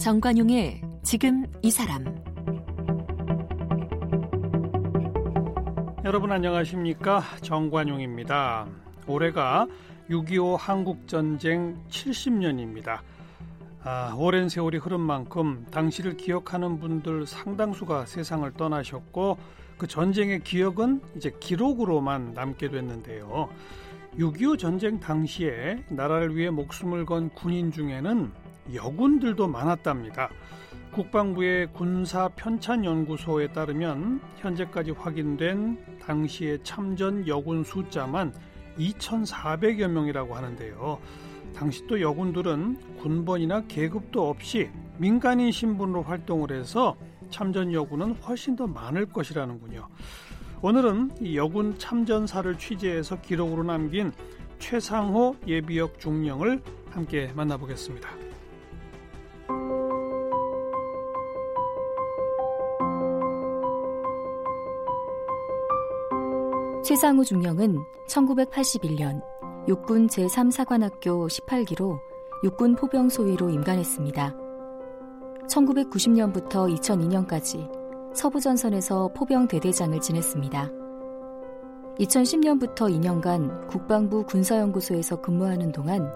정관용의 지금 이 사람 여러분 안녕하십니까 정관용입니다. 올해가 6.25 한국전쟁 70년입니다. 아, 오랜 세월이 흐른 만큼 당시를 기억하는 분들 상당수가 세상을 떠나셨고 그 전쟁의 기억은 이제 기록으로만 남게 됐는데요. 6.25 전쟁 당시에 나라를 위해 목숨을 건 군인 중에는 여군들도 많았답니다. 국방부의 군사 편찬 연구소에 따르면 현재까지 확인된 당시의 참전 여군 숫자만 2,400여 명이라고 하는데요. 당시 또 여군들은 군번이나 계급도 없이 민간인 신분으로 활동을 해서 참전 여군은 훨씬 더 많을 것이라는군요. 오늘은 이 여군 참전사를 취재해서 기록으로 남긴 최상호 예비역 중령을 함께 만나보겠습니다. 최상우 중령은 1981년 육군 제3사관학교 18기로 육군 포병 소위로 임관했습니다. 1990년부터 2002년까지 서부전선에서 포병 대대장을 지냈습니다. 2010년부터 2년간 국방부 군사연구소에서 근무하는 동안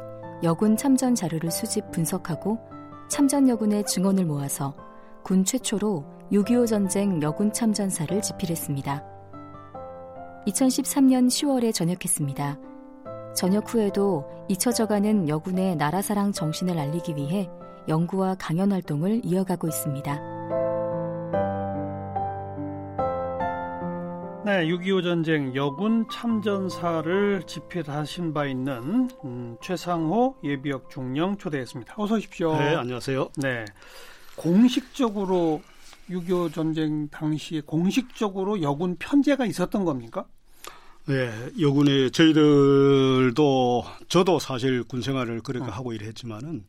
여군 참전 자료를 수집 분석하고 참전 여군의 증언을 모아서 군 최초로 6.25 전쟁 여군 참전사를 집필했습니다. 2013년 10월에 전역했습니다. 전역 후에도 잊혀져가는 여군의 나라사랑 정신을 알리기 위해 연구와 강연 활동을 이어가고 있습니다. 네, 6.25 전쟁 여군 참전사를 집필하신 바 있는 음, 최상호 예비역 중령 초대했습니다. 어서 오십시오. 네, 안녕하세요. 네, 공식적으로 6.25 전쟁 당시에 공식적으로 여군 편제가 있었던 겁니까? 네, 여군에 저희들도 저도 사실 군 생활을 그렇게 어. 하고 일했지만은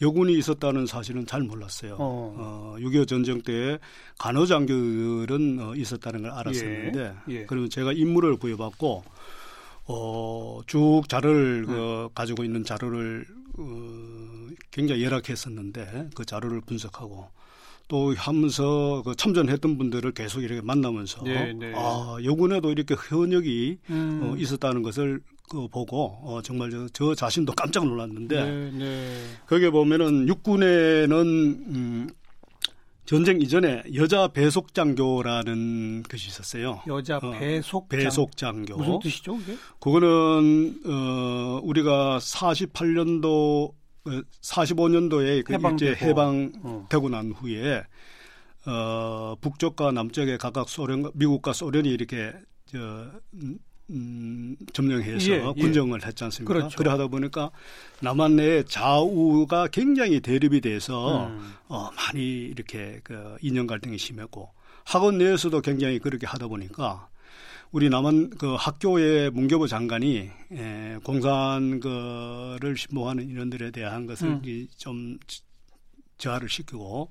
여군이 있었다는 사실은 잘 몰랐어요. 어. 어, 6.25 전쟁 때 간호장교들은 어, 있었다는 걸 알았었는데 예. 예. 그러면 제가 임무를 부여받고 어, 쭉 자료를 음. 그, 가지고 있는 자료를 어, 굉장히 열악했었는데 그 자료를 분석하고 또 하면서 그 참전했던 분들을 계속 이렇게 만나면서 네, 네. 아 여군에도 이렇게 현역이 음. 어, 있었다는 것을 그 보고 어, 정말 저, 저 자신도 깜짝 놀랐는데 네, 네. 거기에 보면은 육군에는 음, 전쟁 이전에 여자 배속 장교라는 것이 있었어요. 여자 배속 어, 배속 장교 무슨 뜻이죠? 그게? 그거는 어 우리가 48년도 45년도에 그 일제 해방되고 어. 난 후에 어, 북쪽과 남쪽에 각각 소련, 미국과 소련이 이렇게 저 음, 음 점령해서 예, 예. 군정을 예. 했지 않습니까? 그렇죠. 그래 하다 보니까 남한 내에 좌우가 굉장히 대립이 돼서 음. 어, 많이 이렇게 그 인연 갈등이 심했고 학원 내에서도 굉장히 그렇게 하다 보니까 우리 남한 그 학교의 문교부 장관이 에, 공산 거를 신봉하는 인원들에 대한 것을 음. 좀 저하를 시키고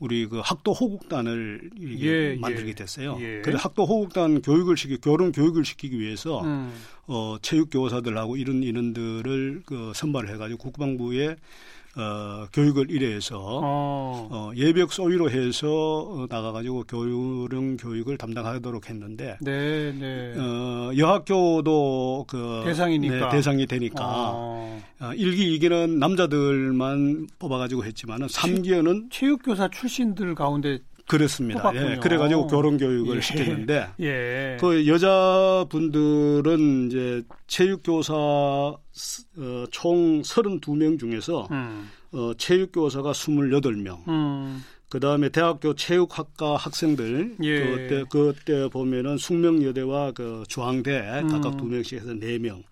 우리 그 학도 호국단을 예, 만들게 예. 됐어요. 예. 그래서 학도 호국단 교육을 시키 교련 교육을 시키기 위해서 음. 어 체육 교사들하고 이런 인원들을 그 선발을 해가지고 국방부에 어, 교육을 일해서 어. 어, 예비역 소위로 해서 어, 나가가지고 교육령 교육을 담당하도록 했는데 네, 네. 어, 여학교도 그 대상이니까 네, 대상이 되니까 어. 어, 1기 2기는 남자들만 뽑아가지고 했지만은 3기에는 체육교사 출신들 가운데 그렇습니다. 예, 그래가지고 결혼 교육을 예. 시켰는데 예. 그 여자분들은 이제 체육교사 어, 총 32명 중에서 음. 어, 체육교사가 28명. 음. 그 다음에 대학교 체육학과 학생들 예. 그때 그때 보면은 숙명여대와 그 중앙대 각각 음. 두 명씩 해서 네 명.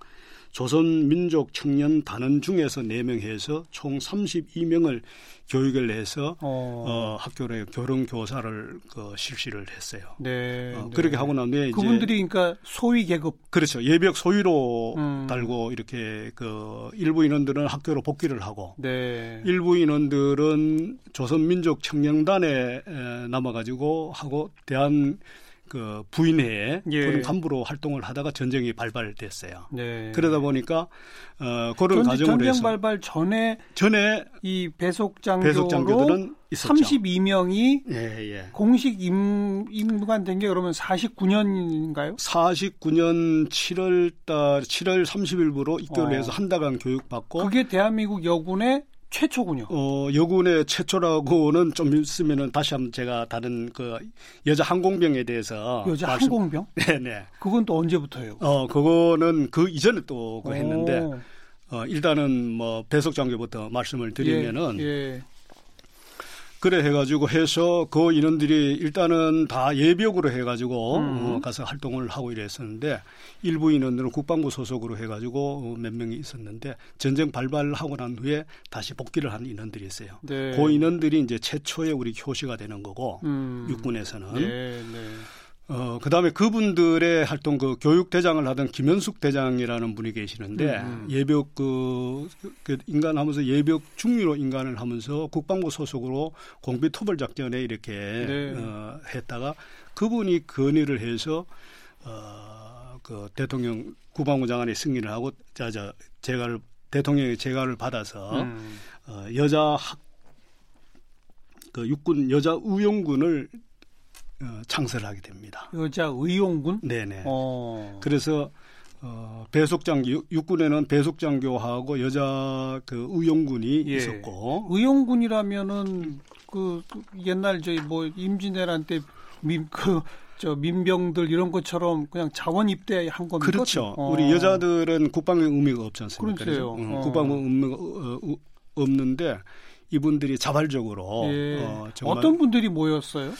조선민족 청년 단원 중에서 4명 해서 총 32명을 교육을 해서 어, 어 학교에 교련 교사를 그 실시를 했어요. 네, 어, 네. 그렇게 하고 난 뒤에 그분들이 그러니까 소위 계급 그렇죠. 예비역 소위로 음. 달고 이렇게 그 일부 인원들은 학교로 복귀를 하고 네. 일부 인원들은 조선민족 청년단에 남아 가지고 하고 대한 그 부인회에 예. 그런 간부로 활동을 하다가 전쟁이 발발됐어요. 네. 그러다 보니까 어 그런 과정으로 전쟁 발발 전에 전에 이 배속 장교로 32명이 예, 예. 공식 임, 임무관 된게 그러면 49년인가요? 49년 7월 달 7월 30일부로 입교를 어. 해서 한 달간 교육받고 그게 대한민국 여군의 최초군요. 어, 여군의 최초라고는 좀 있으면은 다시 한번 제가 다른 그 여자 항공병에 대해서 여자 말씀... 항공병? 네, 네. 그건 또 언제부터예요? 어, 그거는 그 이전에 또 그 했는데 어, 일단은 뭐 배속 장교부터 말씀을 드리면은 예, 예. 그래 해가지고 해서 그 인원들이 일단은 다 예비역으로 해가지고 음. 어, 가서 활동을 하고 이랬었는데 일부 인원들은 국방부 소속으로 해가지고 몇 명이 있었는데 전쟁 발발하고 난 후에 다시 복귀를 한 인원들이 있어요. 네. 그 인원들이 이제 최초의 우리 효시가 되는 거고 음. 육군에서는. 네, 네. 어, 그 다음에 그분들의 활동 그 교육대장을 하던 김현숙 대장이라는 분이 계시는데 음. 음. 예벽 그, 그 인간하면서 예벽 중위로 인간을 하면서 국방부 소속으로 공비 토벌 작전에 이렇게 네. 어, 했다가 그분이 건의를 해서 어, 그 대통령 국방부 장관의 승인을 하고 자자 제가를 대통령의 제가를 받아서 음. 어, 여자 학, 그 육군 여자 우영군을 어, 창설을 하게 됩니다. 여자 의용군? 네네. 어. 그래서 어, 배속장교 육군에는 배속장교하고 여자 그 의용군이 예. 있었고 의용군이라면은 그, 그 옛날 저희 뭐 임진왜란 때민그 저 민병들 이런 것처럼 그냥 자원 입대한 겁니까? 그렇죠. 어. 우리 여자들은 국방의 의미가 없지 않습니까? 그렇죠. 응, 어. 국방의 의미가 어, 어, 없는데 이분들이 자발적으로 예. 어, 어떤 분들이 모였어요?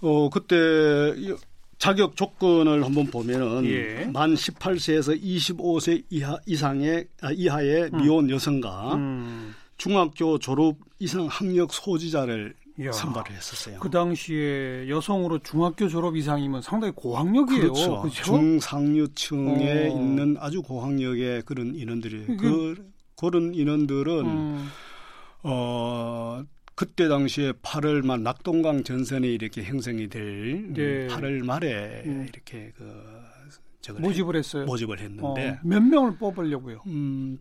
어, 그때 자격 조건을 한번 보면은 예. 만 18세에서 25세 이하 이상의 아, 이하의 음. 미혼 여성과 음. 중학교 졸업 이상 학력 소지자를 야, 선발을 했었어요. 그 당시에 여성으로 중학교 졸업 이상이면 상당히 고학력이에요. 그렇죠. 그렇죠? 중상류층에 어. 있는 아주 고학력의 그런 인원들이 그 그런 인원들은 음. 어 그때 당시에 8월 말 낙동강 전선이 이렇게 형성이 될 네. 8월 말에 음. 이렇게 그 모집을 했어요. 모집을 했는데 어, 몇 명을 뽑으려고요? 음,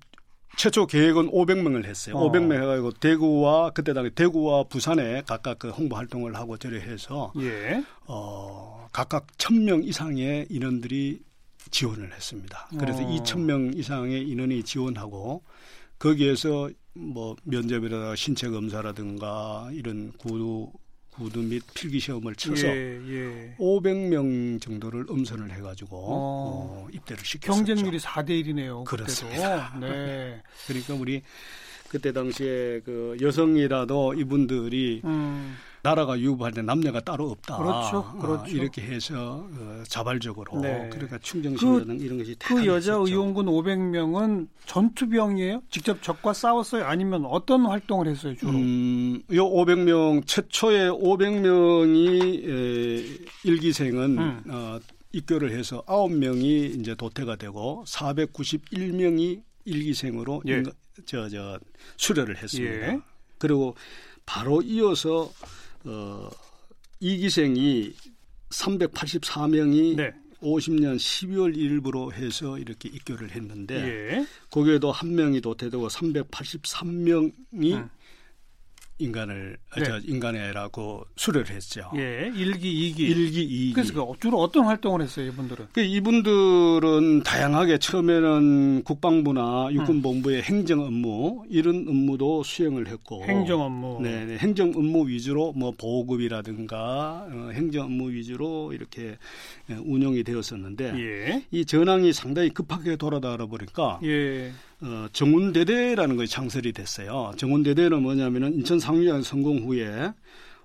최초 계획은 500명을 했어요. 어. 500명 해가지고 대구와 그때 당시 대구와 부산에 각각 그 홍보 활동을 하고 저래 해서 예. 어, 각각 1000명 이상의 인원들이 지원을 했습니다. 그래서 어. 2,000명 이상의 인원이 지원하고 거기에서 뭐 면접이라든가 신체 검사라든가 이런 구두 구두 및 필기 시험을 쳐서 예, 예. 500명 정도를 음선을 해가지고 어, 어, 입대를 시켰었죠. 경쟁률이 4대 1이네요. 그렇습니다. 그때도. 네. 그러니까 우리 그때 당시에 그 여성이라도 이분들이 음. 나라가 때 남녀가 따로 없다. 그렇죠. 아, 그렇죠. 어, 이렇게 해서 어, 자발적으로 네. 그러니까 충정심이라든 그, 이런 것이 그 여자 의용군 500명은 전투병이에요? 직접 적과 싸웠어요? 아니면 어떤 활동을 했어요 주로? 음, 요 500명 최초의 500명이 에, 일기생은 음. 어, 입교를 해서 9명이 이제 도태가 되고 491명이 일기생으로 예. 저, 저, 수료를 했습니다. 예. 그리고 바로 이어서 어, 이기생이 384명이 네. 50년 12월 1일부로 해서 이렇게 입교를 했는데 예. 거기에도 한 명이 도태되고 383명이 음. 인간을 네. 저 인간애라고 수료를 했죠. 예, 일기, 이기. 일기, 이기. 그래서 그 주로 어떤 활동을 했어요, 이분들은? 그 이분들은 다양하게 처음에는 국방부나 육군본부의 음. 행정 업무 이런 업무도 수행을 했고 행정 업무. 네, 네 행정 업무 위주로 뭐 보급이라든가 어, 행정 업무 위주로 이렇게 예, 운영이 되었었는데 예. 이 전황이 상당히 급하게 돌아다가 보니까 예. 어, 정운대대라는 것이 창설이 됐어요. 정운대대는 뭐냐면은 인천 상류장 성공 후에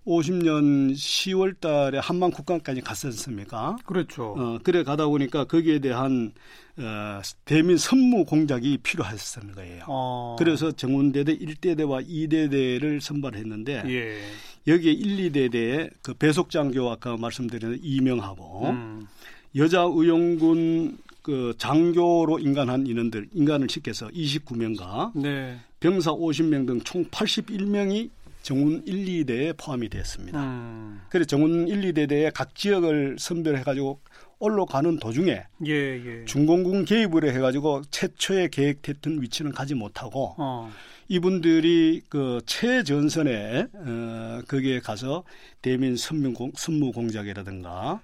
50년 10월 달에 한만 국강까지 갔었습니까? 그렇죠. 어, 그래 가다 보니까 거기에 대한 어, 대민 선무 공작이 필요했었는 거예요. 어. 그래서 정운대대 1대대와 2대대를 선발했는데 예. 여기에 1, 2대대에 그 배속장교 아까 말씀드린 이명하고 음. 여자 의용군 그 장교로 인간한 인원들 인간을 시켜서 29명과 네. 병사 50명 등 총 81명이 정운 1, 2대에 포함이 됐습니다. 음. 그래서 정운 1, 2대에 각 지역을 선별해 가지고 올라가는 도중에 예, 예. 중공군 개입을 해가지고 최초에 계획했던 위치는 가지 못하고 어. 이분들이 그 최전선에 어, 거기에 가서 대민 선무공, 선무공작이라든가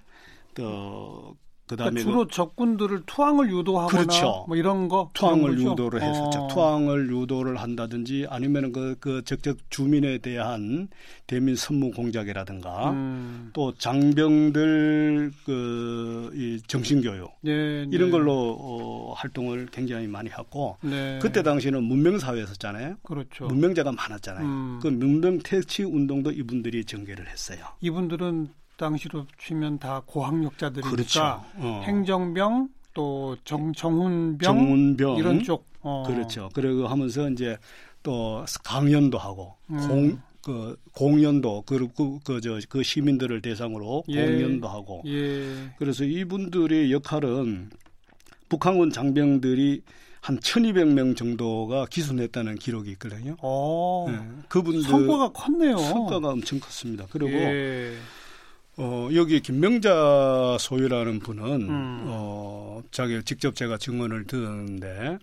또 그다음에 그러니까 주로 그, 적군들을 투항을 유도하거나 그렇죠. 뭐 이런 거 투항을 유도를 했었죠. 어. 투항을 유도를 한다든지 아니면은 그, 그 적적 주민에 대한 대민 선무 공작이라든가 음. 또 장병들 그이 정신 교육 네, 네, 이런 걸로 어, 활동을 굉장히 많이 했고 네. 그때 당시는 문명 사회였었잖아요. 그렇죠. 문명자가 많았잖아요. 음. 그 문명 퇴치 운동도 이분들이 전개를 했어요. 이분들은 당시로 치면 다 고학력자들이니까 그렇죠. 어. 행정병 또 정, 정훈병, 정훈병 이런 쪽 어. 그렇죠. 그리고 하면서 이제 또 강연도 하고 음. 공, 그 공연도 그리고 그저그 그 시민들을 대상으로 예. 공연도 하고 예. 그래서 이분들의 역할은 북한군 장병들이 한 1,200명 정도가 기순했다는 기록이 있거든요. 네. 그분들 성과가 컸네요. 성과가 엄청 컸습니다. 그리고 예. 어, 여기 김명자 소유라는 분은 음. 어, 자기 직접 제가 증언을 듣는데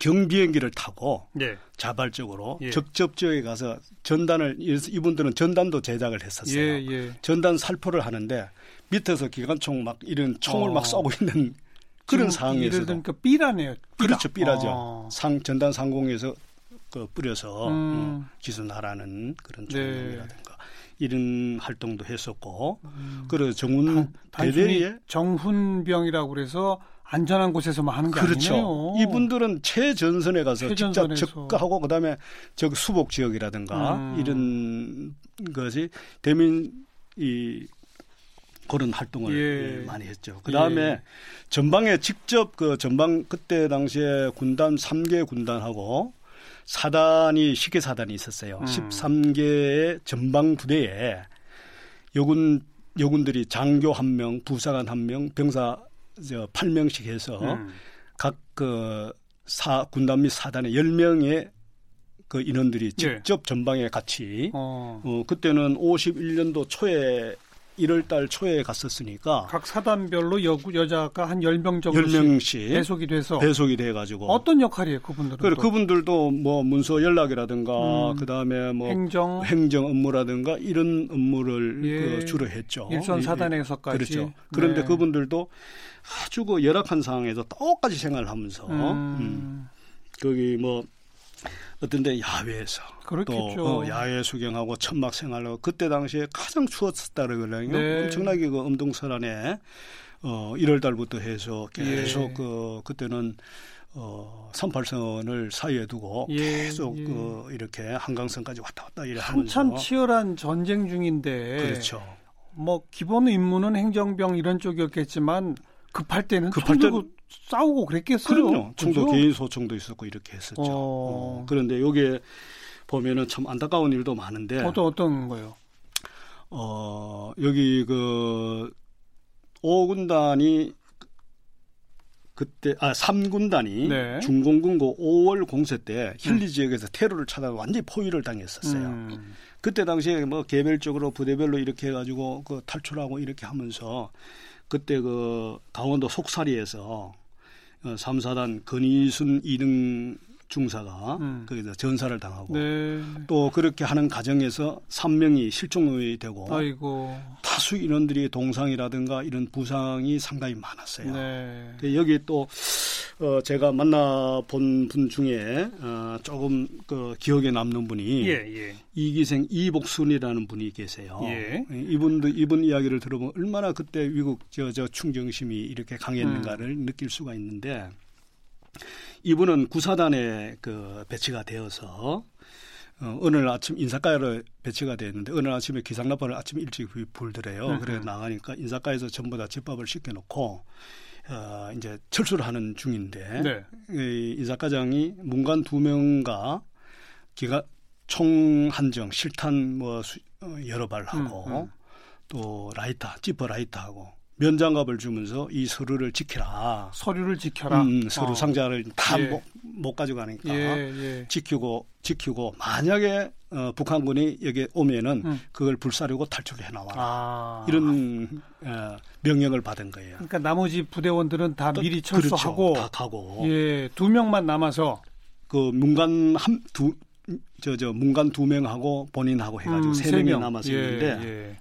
경비행기를 타고 예. 자발적으로 예. 적접 지역에 가서 전단을 이분들은 전단도 제작을 했었어요. 예, 예. 전단 살포를 하는데 밑에서 기관총 막 이런 총을 어. 막 쏘고 있는 그런 상황에서 그러니까 삐라네요. 삐라. 그렇죠, 삐라죠. 어. 상 전단 상공에서 그 뿌려서 음. 어, 기순하라는 그런 총이라든가. 네. 이런 활동도 했었고 음. 그리고 정훈 대대리에 정훈병이라고 그래서 안전한 곳에서만 하는 게 그렇죠. 아니네요. 이분들은 최전선에 가서 최전선에서. 직접 접근하고 그다음에 저 수복 지역이라든가 음. 이런 것이 대민 이 그런 활동을 예. 많이 했죠. 그다음에 예. 전방에 직접 그 전방 그때 당시에 군단 3개 군단하고 사단이 시계 사단이 있었어요. 음. 13개의 전방 부대에 여군 여군들이 장교 한 명, 부사관 한 명, 병사 저 8명씩 해서 음. 각그 사 군단 및 사단에 10명의 그 인원들이 예. 직접 예. 전방에 같이 어. 어 그때는 51년도 초에 1월 달 초에 갔었으니까 각 사단별로 여, 여자가 한 10명 정도씩 10명씩 배속이 돼서 배속이 돼 가지고 어떤 역할이에요, 그분들은? 그래, 그분들도 뭐 문서 연락이라든가 음, 그다음에 뭐 행정 행정 업무라든가 이런 업무를 예, 그 주로 했죠. 일선 사단에서까지. 그렇죠. 그런데 네. 그분들도 아주 그 열악한 상황에서 똑같이 생활을 하면서 음. 음. 거기 뭐 어떤 데 야외에서 그렇겠죠. 또 어, 야외 수경하고 천막 생활로 그때 당시에 가장 추웠었다 그러거든요. 네. 엄청나게 그 엄동설 안에 어 1월 달부터 해서 계속 예. 그 그때는 어 38선을 사이에 두고 예. 계속 예. 그 이렇게 한강선까지 왔다 갔다 이래 하면서 한참 치열한 전쟁 중인데 그렇죠. 뭐 기본 임무는 행정병 이런 쪽이었겠지만 급할 때는 급할 때 싸우고 그랬겠어요. 그럼요. 총도 개인 소총도 있었고 이렇게 했었죠. 어... 어. 그런데 여기에 보면은 참 안타까운 일도 많은데 어떤 어떤 거요? 어 여기 그 5군단이 그때 아 3군단이 네. 중공군고 5월 공세 때 힐리 음. 지역에서 테러를 찾아 완전히 포위를 당했었어요. 음. 그때 당시에 뭐 개별적으로 부대별로 이렇게 해가지고 그 탈출하고 이렇게 하면서 그때 그 강원도 속사리에서 3사단 어, 건이순 2등 중사가 음. 거기서 전사를 당하고 네. 또 그렇게 하는 과정에서 3명이 실종이 되고 아이고. 다수 인원들이 동상이라든가 이런 부상이 상당히 많았어요. 네. 여기 또 어, 제가 만나본 분 중에 어, 조금 그 기억에 남는 분이 예, 예. 이기생 이복순이라는 분이 계세요. 예. 이분도 이분 이야기를 들어보면 얼마나 그때 위국 저, 저 충정심이 이렇게 강했는가를 음. 느낄 수가 있는데 이분은 구사단에 그 배치가 되어서 어, 어느 날 아침 인사과로 배치가 됐는데 어느 아침에 기상나팔을 아침 일찍 불더래요. 음. 그래 나가니까 인사과에서 전부 다 집합을 시켜놓고 어, 이제 철수를 하는 중인데 네. 이 인사과장이 문관 두 명과 기관총 한정 실탄 뭐 수, 어, 여러 발 하고 음, 음. 또 라이터 지포 라이터 하고 면장갑을 주면서 이 서류를 지켜라. 서류를 지켜라. 음, 서류 어. 상자를 다 예. 뭐, 못 가져가니까 예, 예. 지키고 지키고 만약에 어, 북한군이 여기 오면은 음. 그걸 불사르고 탈출해 나와라 아. 이런 어, 명령을 받은 거예요. 그러니까 나머지 부대원들은 다 미리 철수하고 그렇죠. 다 가고 예, 두 명만 남아서 그 문관 한두 저 저 문관 두 명하고 본인하고 해가지고 음, 세 명이 명. 남아서 예, 있는데 예.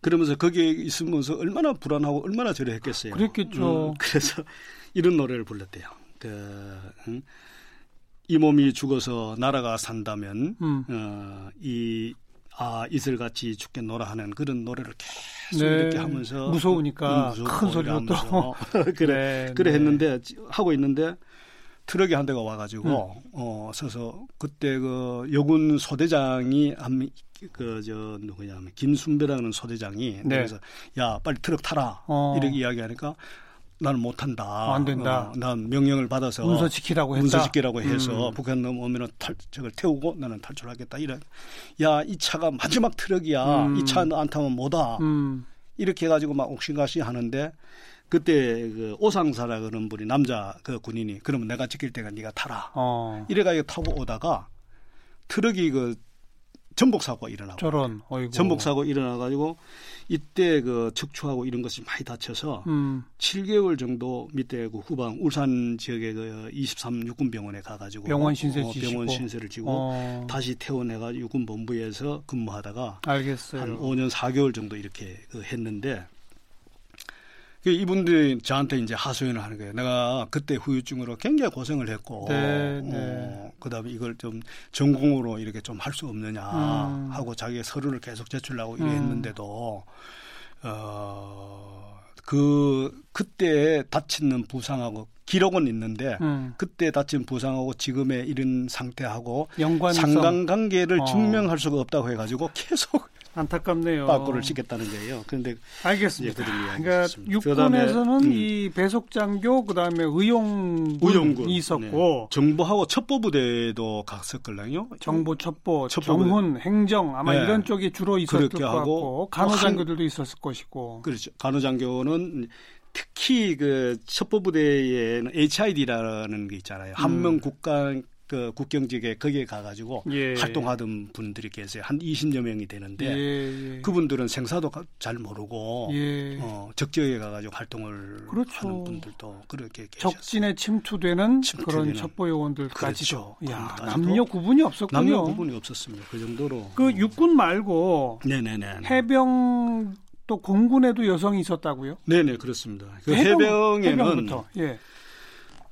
그러면서 거기에 있으면서 얼마나 불안하고 얼마나 저래했겠어요. 그랬겠죠. 음, 그래서 이런 노래를 불렀대요. 그 음, 이 몸이 죽어서 나라가 산다면 음. 어, 이 아, 이슬같이 죽겠노라 하는 그런 노래를 계속 네. 이렇게 하면서 무서우니까 음, 큰 소리로 또 그래 네, 그래 네. 했는데 하고 있는데 트럭이 한 대가 와가지고 음. 어 서서 그때 그 여군 소대장이 한 그 저 누구냐면 김순배라는 소대장이 네. 그래서 야 빨리 트럭 타라 어. 이렇게 이야기하니까 나는 못한다. 어, 안 된다. 어, 난 명령을 받아서 문서 지키라고 했다. 문서 지키라고 해서 음. 북한 넘어오면 탈 저걸 태우고 나는 탈출하겠다. 이래. 야이 차가 마지막 트럭이야. 음. 이차 안 타면 뭐다. 음. 이렇게 해가지고 막 옥신각신 하는데 그때 그 오상사라 그런 분이 남자 그 군인이 그러면 내가 지킬 때가 네가 타라. 어. 이래가지고 타고 오다가 트럭이 그 전복 사고가 일어나고 저런 어이구. 전복 사고 일어나 가지고 이때 그 척추하고 이런 것이 많이 다쳐서 음. 7개월 정도 밑에 그 후방 울산 지역의 그 23 육군 병원에 가 가지고 병원 신세 어, 병원 신세를 지고 어. 다시 퇴원해 가지고 육군 본부에서 근무하다가 알겠어요. 한 5년 4개월 정도 이렇게 그 했는데 그 이분들이 저한테 이제 하소연을 하는 거예요. 내가 그때 후유증으로 굉장히 고생을 했고, 네, 네. 어, 그다음에 이걸 좀 전공으로 이렇게 좀 할 수 없느냐 음. 하고 자기의 서류를 계속 제출하고 음. 이랬는데도 어, 그 그때 다치는 부상하고 기록은 있는데 음. 그때 다친 부상하고 지금의 이런 상태하고 연관성. 상관관계를 어. 증명할 수가 없다고 해가지고 계속 안타깝네요. 빠꾸를 찍겠다는 거예요. 그런데 알겠습니다. 그러니까 육군에서는 음. 이 배속 장교 그다음에 의용 의용군이 있었고 네. 정보하고 첩보 부대도 갔었걸랑요. 정보 첩보, 첩보부대. 경훈, 행정 아마 네. 이런 쪽이 주로 있었을 것 같고 간호 장교들도 있었을 것이고. 그렇죠. 간호 장교는 특히 그 첩보 부대에는 HID라는 게 있잖아요. 한명 음. 국가 그 국경지에 거기에 가가지고 예. 활동하던 분들이 계세요. 한 20여 명이 되는데 예, 예. 그분들은 생사도 잘 모르고 예. 어, 적지에 가가지고 활동을 그렇죠. 하는 분들도 그렇게 계셨어요. 적진에 침투되는, 침투되는 그런 첩보 요원들까지도 그렇죠. 야, 남녀 구분이 없었군요. 남녀 구분이 없었습니다. 그 정도로 그 육군 말고 네네네. 해병 또 공군에도 여성이 있었다고요? 네네 그렇습니다. 그 해병, 에는 해병부터. 예.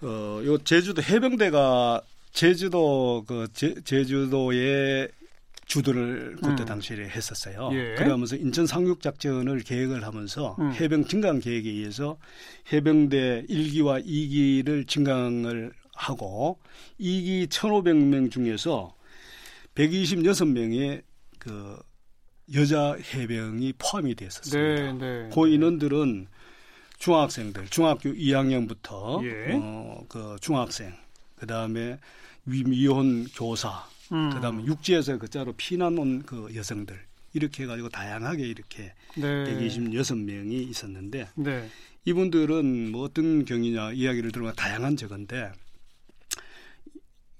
어, 요 제주도 해병대가 제주도 그 제, 제주도의 주도를 그때 음. 당시에 했었어요. 예. 그러면서 인천 상륙 작전을 계획을 하면서 음. 해병 증강 계획에 의해서 해병대 1기와 2기를 증강을 하고 2기 1,500명 중에서 126명의 그 여자 해병이 포함이 됐었습니다. 네, 네, 그 인원들은 중학생들, 중학교 2학년부터 예. 어, 그 중학생, 그 다음에 미혼 교사, 음. 그 다음에 육지에서 그자로 피난 온 그 여성들 이렇게 해가지고 다양하게 이렇게 네. 126명이 있었는데 네. 이분들은 뭐 어떤 경위냐 이야기를 들으면 다양한 적인데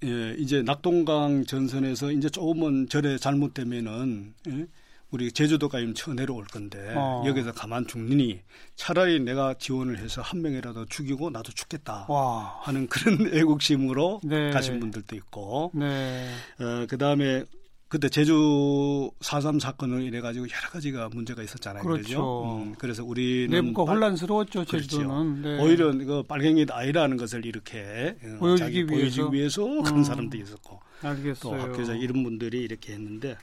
예, 이제 낙동강 전선에서 이제 조금은 절에 잘못되면은 예, 우리 제주도가 쳐 내려올 건데 어. 여기서 가만 죽느니 차라리 내가 지원을 해서 한 명이라도 죽이고 나도 죽겠다 와. 하는 그런 애국심으로 네. 가신 분들도 있고 네. 어, 그다음에 그때 제주 4.3 사건을 이래 가지고 여러 가지가 문제가 있었잖아요. 그렇죠. 그렇죠? 음, 그래서 우리는 내부가 혼란스러웠죠. 제주도는. 그렇죠. 네. 오히려 그 빨갱이 아이라는 것을 이렇게 어, 보여주기 위해서, 보여주기 위해서 음. 간 사람도 있었고 알겠어요. 또 학교에서 이런 분들이 이렇게 했는데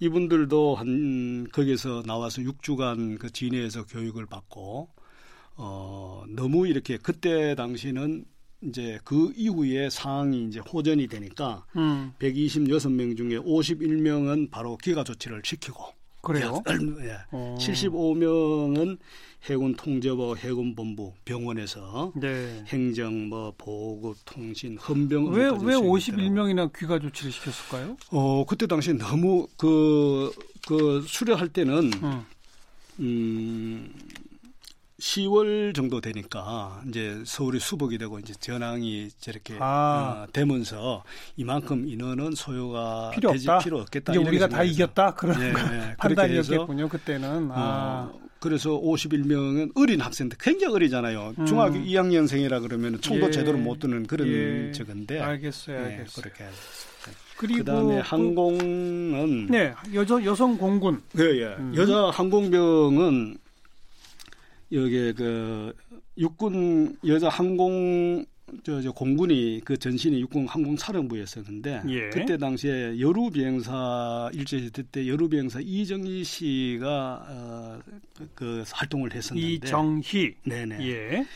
이분들도 한 거기서 나와서 6주간 그 진해에서 교육을 받고 어 너무 이렇게 그때 당시는 이제 그 이후에 상황이 이제 호전이 되니까 음. 126명 중에 51명은 바로 기가 조치를 시키고 그래요? 예. 어. 75명은 해군 통제부, 해군 본부, 병원에서 네. 행정, 뭐 보급, 통신, 헌병 왜왜 왜 51명이나 귀가 조치를 시켰을까요? 어 그때 당시 너무 그그 그 수료할 때는 음. 음 10월 정도 되니까 이제 서울이 수복이 되고 이제 전황이 저렇게 아. 어, 되면서 이만큼 인원은 소요가 필요 되지 없다. 필요 없겠다. 이제 우리가 다 이겼다 그런 네, 네. 판단이었겠군요 그때는. 아. 어, 그래서 51명은 어린 학생들 굉장히 어리잖아요. 음. 중학교 2학년생이라 그러면 총도 예. 제대로 못 드는 그런 예. 적인데. 알겠어요, 네, 알겠어요. 그렇게. 그리고 그다음에 그 항공은 네 여자 여성 공군. 예, 예. 음. 여자 항공병은 여기 그 육군 여자 항공 저, 저 공군이 그 전신이 육군 항공사령부였었는데 예. 그때 당시에 여루 비행사 일제시대 때 여루 비행사 이정희 씨가 어, 그, 그 활동을 했었는데 이정희 네네 예.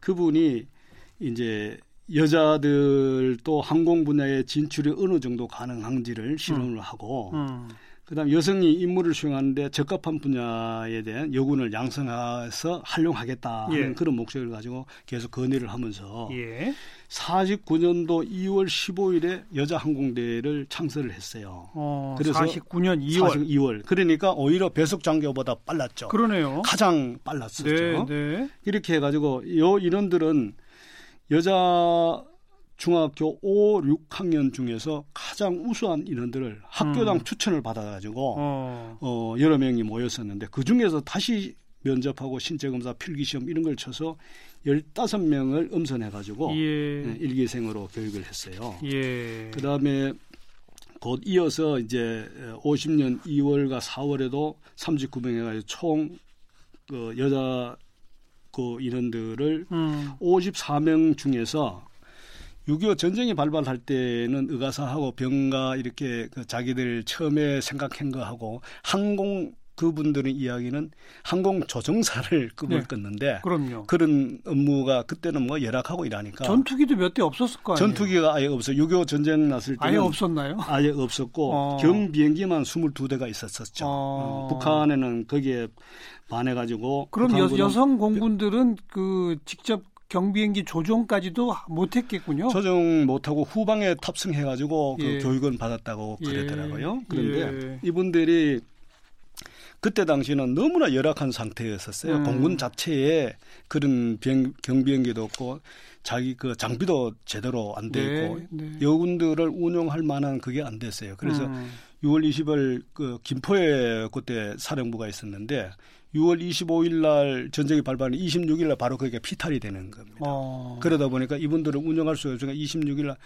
그분이 이제 여자들 또 항공 분야의 진출이 어느 정도 가능한지를 실험을 음. 하고 음. 그다음 여성이 임무를 수행하는데 적합한 분야에 대한 여군을 양성해서 활용하겠다는 예. 그런 목적을 가지고 계속 건의를 하면서 예. 49년도 2월 15일에 여자 항공대를 창설을 했어요. 어, 그래서 49년 2월. 40, 2월. 그러니까 오히려 배속 장교보다 빨랐죠. 그러네요. 가장 빨랐었죠. 네, 네. 이렇게 해가지고 요 인원들은 여자 중학교 5, 6학년 중에서 가장 우수한 인원들을 학교당 음. 추천을 받아가지고 어. 어. 여러 명이 모였었는데 그 중에서 다시 면접하고 신체검사 필기시험 이런 걸 쳐서 15명을 음선해가지고 예. 네, 일기생으로 교육을 했어요. 예. 그 다음에 곧 이어서 이제 50년 2월과 4월에도 39명 해가지고 총 그 여자 그 인원들을 음. 54명 중에서 6.25 전쟁이 발발할 때는 의가사하고 병가 이렇게 그 자기들 처음에 생각한 거하고 항공 그분들의 이야기는 항공 조종사를 꿈을 네. 꿨는데 그럼요. 그런 업무가 그때는 뭐 열악하고 이러니까 전투기도 몇 대 없었을 거 아니에요. 전투기가 아예 없어. 6.25 전쟁 났을 때 아예 없었나요? 아예 없었고 어. 경 비행기만 22대가 있었었죠. 어. 북한에는 거기에 반해 가지고 그럼 여, 성 공군들은 그 직접 경비행기 조종까지도 못했겠군요. 조종 못하고 후방에 탑승해가지고 그 예. 교육은 받았다고 예. 그랬더라고요. 그런데 예. 이분들이 그때 당시는 너무나 열악한 상태였었어요. 음. 공군 자체에 그런 비행, 경비행기도 없고 자기 그 장비도 제대로 안돼 네, 있고 네, 네. 여군들을 운용할 만한 그게 안 됐어요. 그래서 음. 6월 20일 그 김포에 그때 사령부가 있었는데 6월 25일 날 전쟁이 발발하는 26일 날 바로 그게 피탈이 되는 겁니다. 어. 그러다 보니까 이분들을 운영할 수가 없으니까 26일 날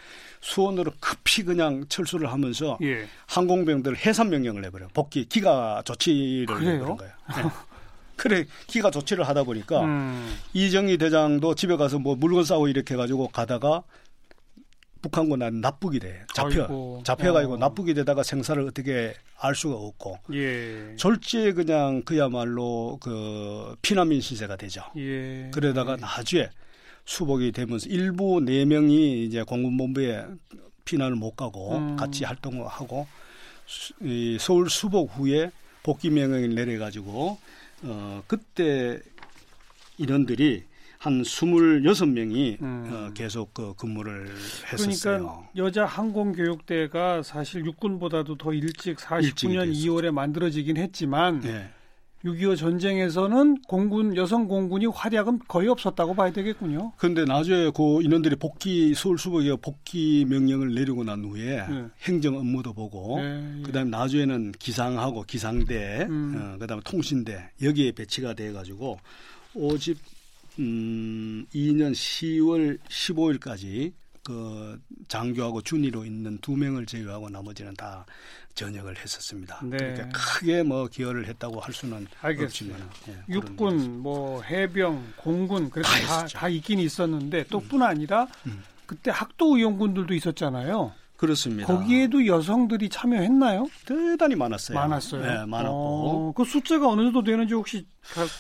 수원으로 급히 그냥 철수를 하면서 예. 항공병들 해산 명령을 내버려 복귀 기가 조치를 그래요? 거예요. 네. 그래 기가 조치를 하다 보니까 음. 이정희 대장도 집에 가서 뭐 물건 싸고 이렇게 해가지고 가다가 북한군한테 납북이 돼. 잡혀. 아이고. 잡혀가지고 어. 납북이 되다가 생사를 어떻게 알 수가 없고. 예. 졸지에 그냥 그야말로 그 피난민 신세가 되죠. 예. 그러다가 나중에 수복이 되면서 일부 네 명이 이제 공군본부에 피난을 못 가고 음. 같이 활동을 하고 이 서울 수복 후에 복귀 명령을 내려가지고 어 그때 인원들이 한 26명이 음. 어, 계속 그 근무를 했었어요. 그러니까 여자 항공교육대가 사실 육군보다도 더 일찍 49년 2월에 만들어지긴 했지만 네. 6.25 전쟁에서는 공군 여성 공군이 활약은 거의 없었다고 봐야 되겠군요. 그런데 나중에 그 인원들이 복귀 서울 수복에 복귀 명령을 내리고 난 후에 네. 행정 업무도 보고 네, 예. 그다음에 나중에는 기상하고 기상대 음. 어, 그다음에 통신대 여기에 배치가 돼 가지고 오집 음, 2년 10월 15일까지 그 장교하고 준위로 있는 두 명을 제외하고 나머지는 다 전역을 했었습니다. 네. 그러니까 크게 뭐 기여를 했다고 할 수는 알겠습니다. 없지만 예, 육군, 뭐 해병, 공군 그래서 다, 다, 다 있긴 있었는데 또뿐 음. 아니라 음. 그때 학도 의용군들도 있었잖아요. 그렇습니다. 거기에도 여성들이 참여했나요? 대단히 많았어요. 많았어요. 네, 많았고. 어, 그 숫자가 어느 정도 되는지 혹시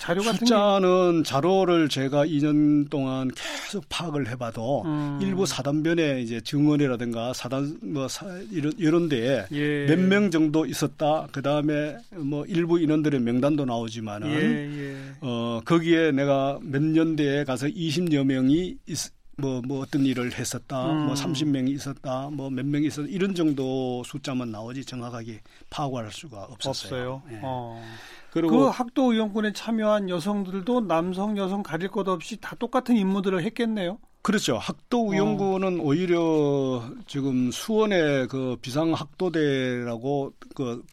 자료 같은 숫자는 게... 자료를 제가 2년 동안 계속 파악을 해봐도 음. 일부 사단변에 이제 증언이라든가 사단 뭐 사, 이런 이런 데에 예. 몇명 정도 있었다. 그 다음에 뭐 일부 인원들의 명단도 나오지만은 예, 예. 어 거기에 내가 몇 년대에 가서 20여 명이 있, 뭐, 뭐 어떤 일을 했었다, 뭐 음. 뭐 30명이 있었다, 뭐 몇 명이 있었다, 이런 정도 숫자만 나오지 정확하게 파악할 수가 없었어요. 없어요. 예. 어. 그리고 그 학도 의원군에 참여한 여성들도 남성, 여성 가릴 것 없이 다 똑같은 임무들을 했겠네요. 그렇죠. 학도위원구는 어. 오히려 지금 수원의 그 비상학도대라고 그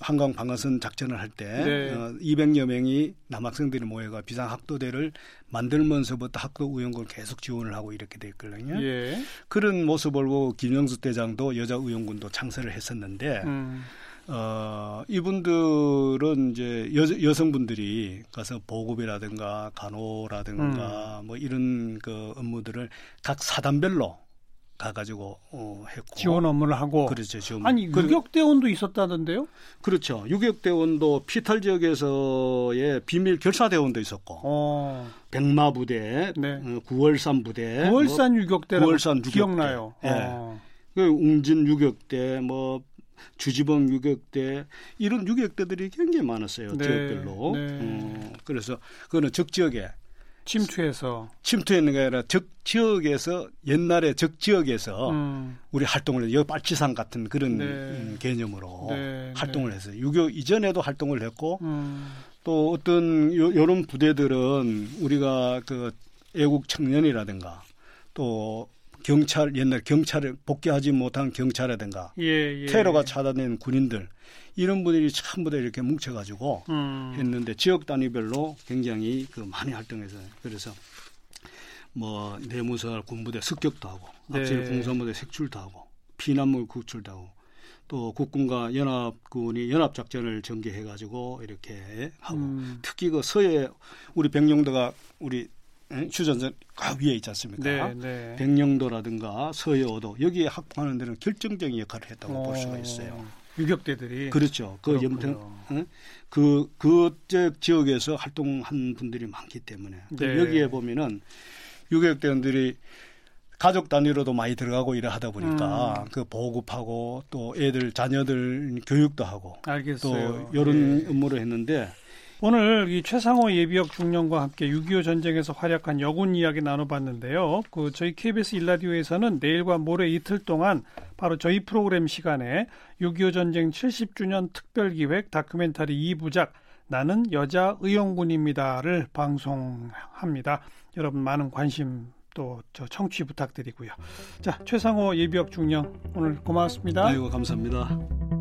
한강 방어선 작전을 할때 네. 어, 200여 명이 남학생들이 모여가 비상 학도대를 만들면서부터 학도의원군을 계속 지원을 하고 이렇게 됐거든요. 예. 그런 모습을 보고 김영수 대장도 여자 의원군도 창설을 했었는데 음. 어, 이분들은 이제 여, 여성분들이 가서 보급이라든가 간호라든가 음. 뭐 이런 그 업무들을 각 사단별로 가가지고 어, 했고 지원 업무를 하고 그렇죠. 지원. 아니 유격 대원도 있었다던데요? 그렇죠. 유격 대원도 피탈 지역에서의 비밀 결사 대원도 있었고 어. 백마 부대, 네. 어, 구월산 부대, 구월산 뭐, 유격대라고 구월산 유격대. 기억나요. 예. 어. 그 웅진 유격대, 뭐 주지봉 유격대 이런 유격대들이 굉장히 많았어요 네, 지역별로. 네. 어, 그래서 그거는 적 지역에 침투해서 침투했는 게 아니라 적 지역에서 옛날에 적 지역에서 음. 우리 활동을 해서 빨치산 같은 그런 네. 음, 개념으로 네, 활동을 네. 했어요. 유교 이전에도 활동을 했고 음. 또 어떤 요, 요런 부대들은 우리가 그 애국 청년이라든가 또 경찰 옛날 경찰을 복귀하지 못한 경찰이라든가 예, 예. 테러가 차단된 군인들 이런 분들이 전부 다 이렇게 뭉쳐가지고 음. 했는데 지역 단위별로 굉장히 그 많이 활동해서 그래서 뭐 내무설 군부대 습격도 하고 네. 악질 공사부대 색출도 하고 피난물 구출도 하고 또 국군과 연합군이 연합 작전을 전개해가지고 이렇게 하고 음. 특히 그 서해 우리 백령도가 우리 휴전선 가 위에 있지 않습니까? 네, 네. 백령도라든가 서해오도 여기에 확보하는 데는 결정적인 역할을 했다고 어, 볼 수가 어, 있어요. 유격대들이 그렇죠. 그 염통 그 그쪽 지역에서 활동한 분들이 많기 때문에 네. 여기에 보면은 유격대원들이 가족 단위로도 많이 들어가고 일을 하다 보니까 음. 그 보급하고 또 애들 자녀들 교육도 하고 알겠어요. 또 이런 네. 업무를 했는데 오늘 이 최상호 예비역 중령과 함께 6.25 전쟁에서 활약한 여군 이야기 나눠봤는데요. 그 저희 KBS 일라디오에서는 내일과 모레 이틀 동안 바로 저희 프로그램 시간에 6.25 전쟁 70주년 특별기획 다큐멘터리 2부작 나는 여자 의용군입니다를 방송합니다. 여러분 많은 관심 또 저 청취 부탁드리고요. 자 최상호 예비역 중령 오늘 고맙습니다. 아이고 감사합니다.